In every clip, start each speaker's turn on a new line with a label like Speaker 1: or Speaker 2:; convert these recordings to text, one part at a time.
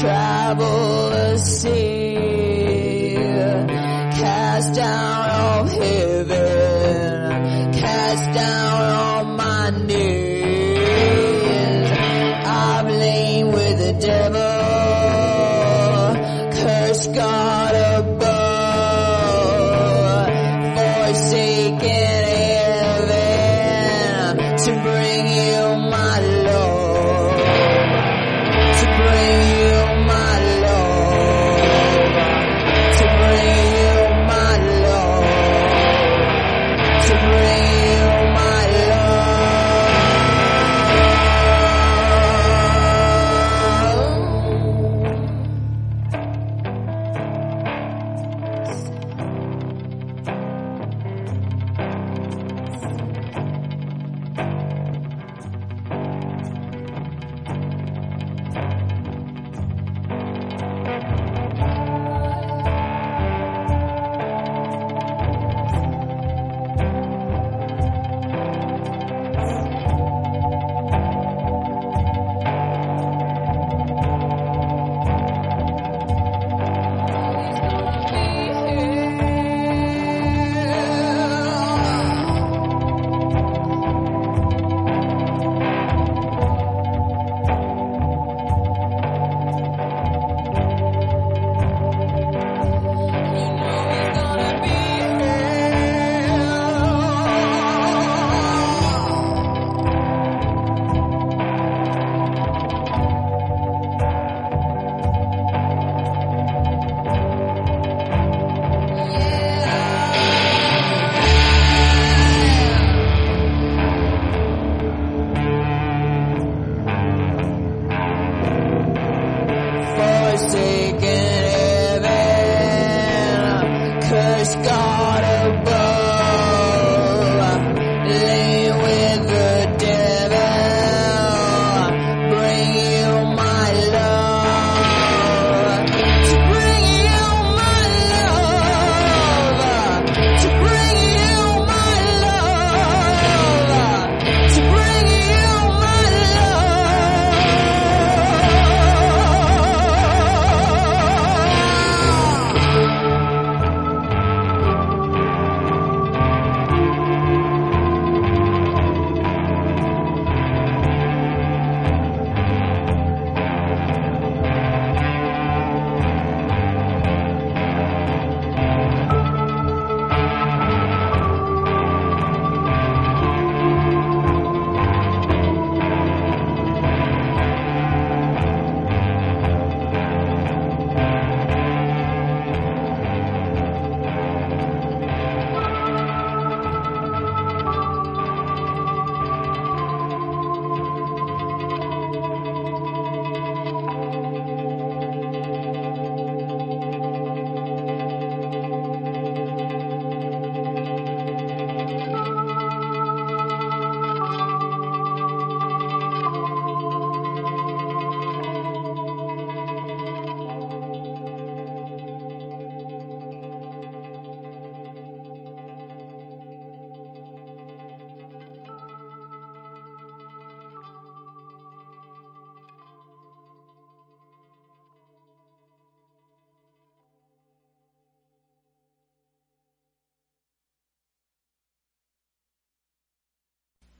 Speaker 1: travel the sea, cast down all heaven, cast down all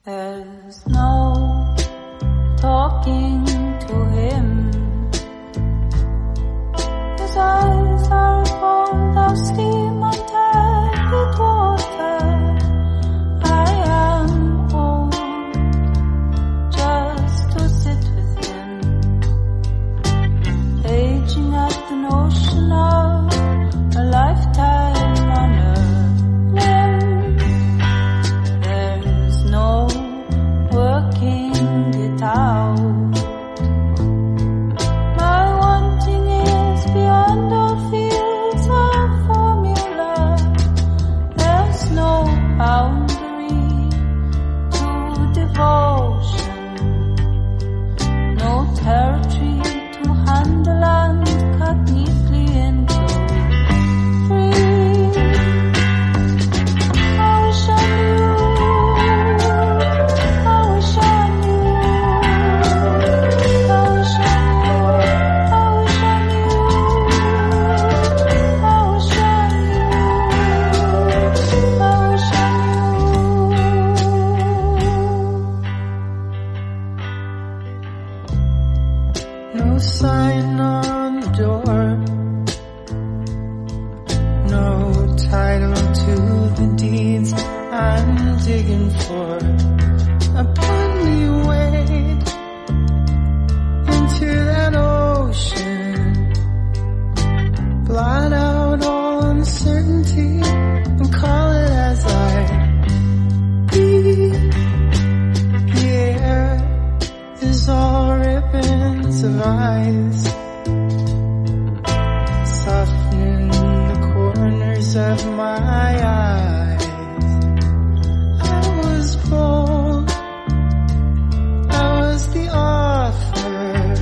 Speaker 2: There's no talking. eyes, the
Speaker 3: corners of my eyes. I was bold, I was the author.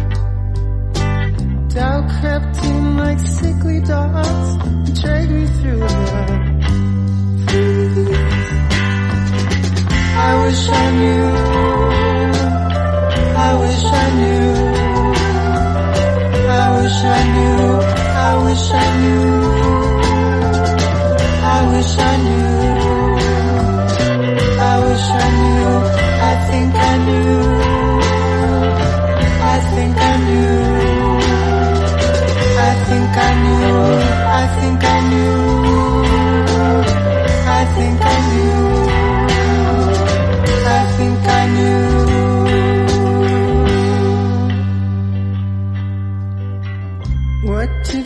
Speaker 3: Doubt crept in like sickly dots and dragged me through the. I wish I knew. I knew, I wish I knew, I wish I knew.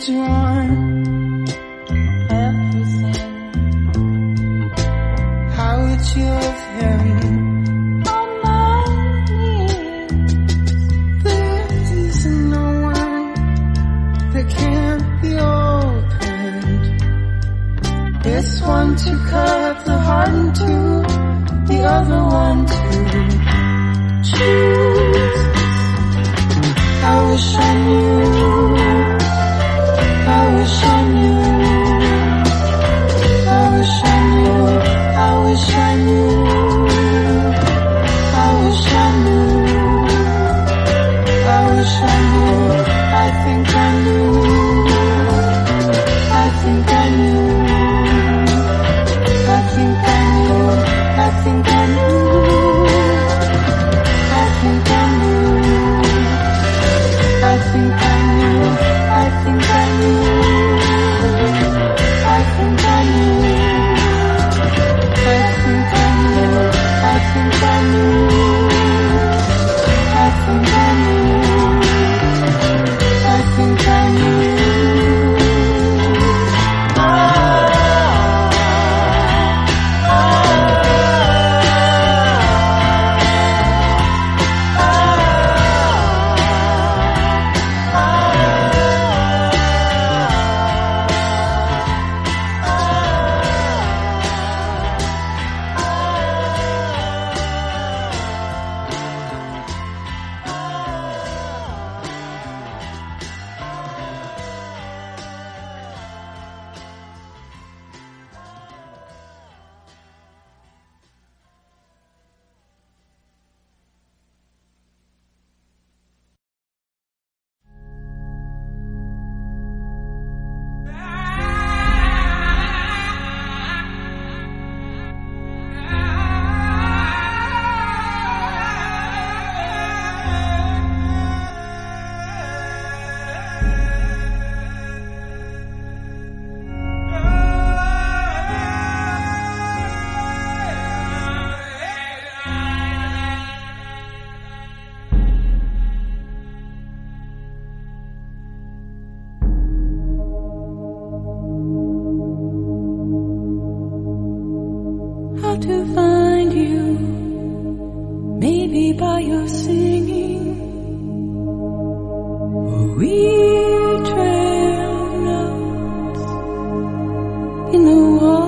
Speaker 3: that you want
Speaker 2: everything.
Speaker 3: How would you love him? This one to cut the heart in two, the other one to choose. I wish I knew.
Speaker 2: In the water.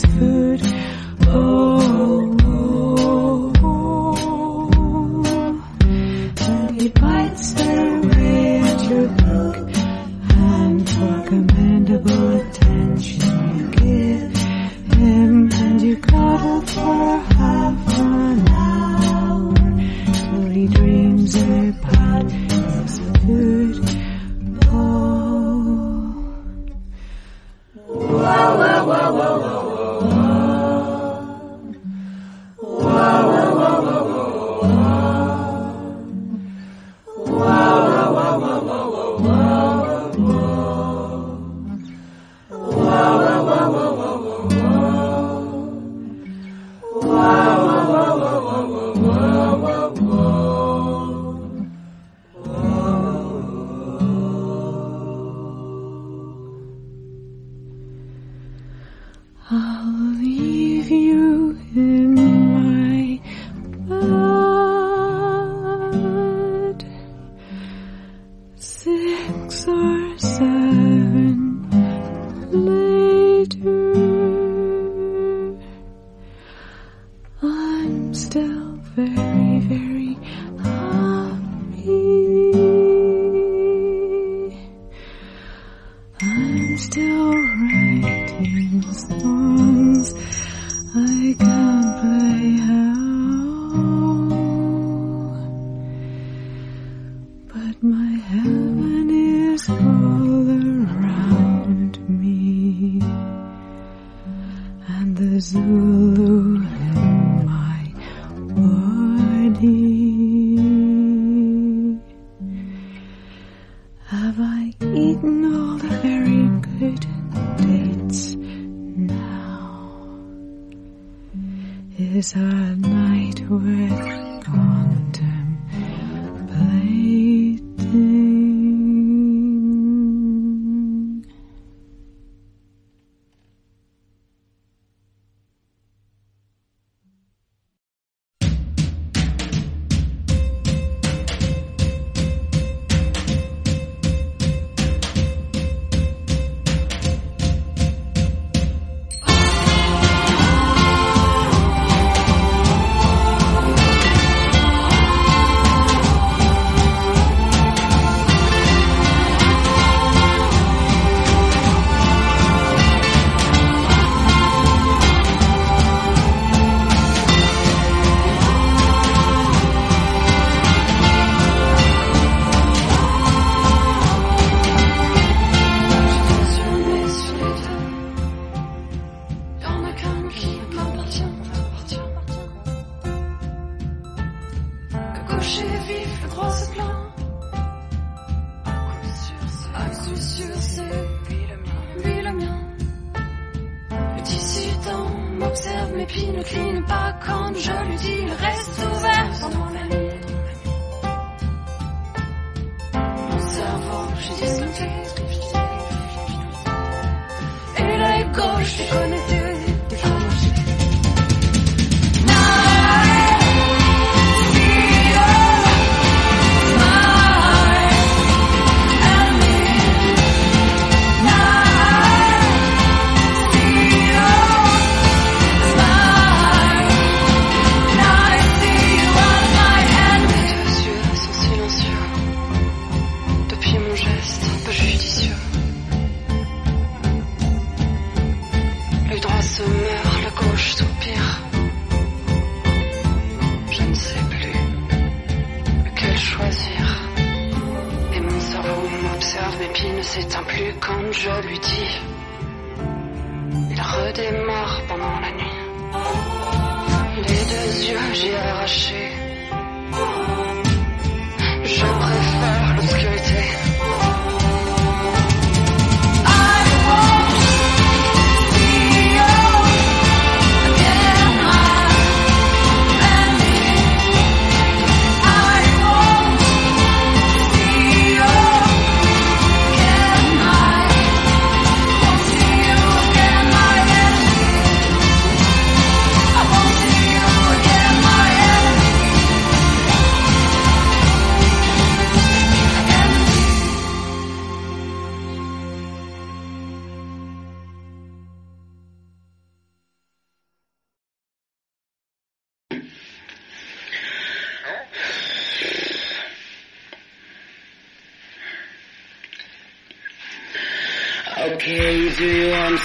Speaker 2: Food. Oh. I eaten all the very good dates now? Is our night worth
Speaker 1: wonder.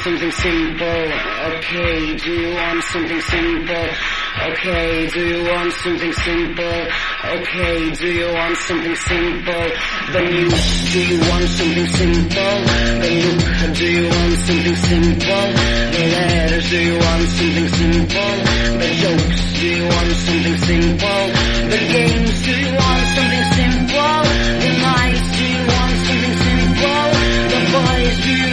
Speaker 1: something simple? Okay, do you want something simple? Okay, do you want something simple? Okay, do you want something simple? The news, do you want something simple? The look, do you want something simple? The letters, do you want something simple? The jokes, do you want something simple? The games, do you want something simple? The nights, do you want something simple? The boys, do you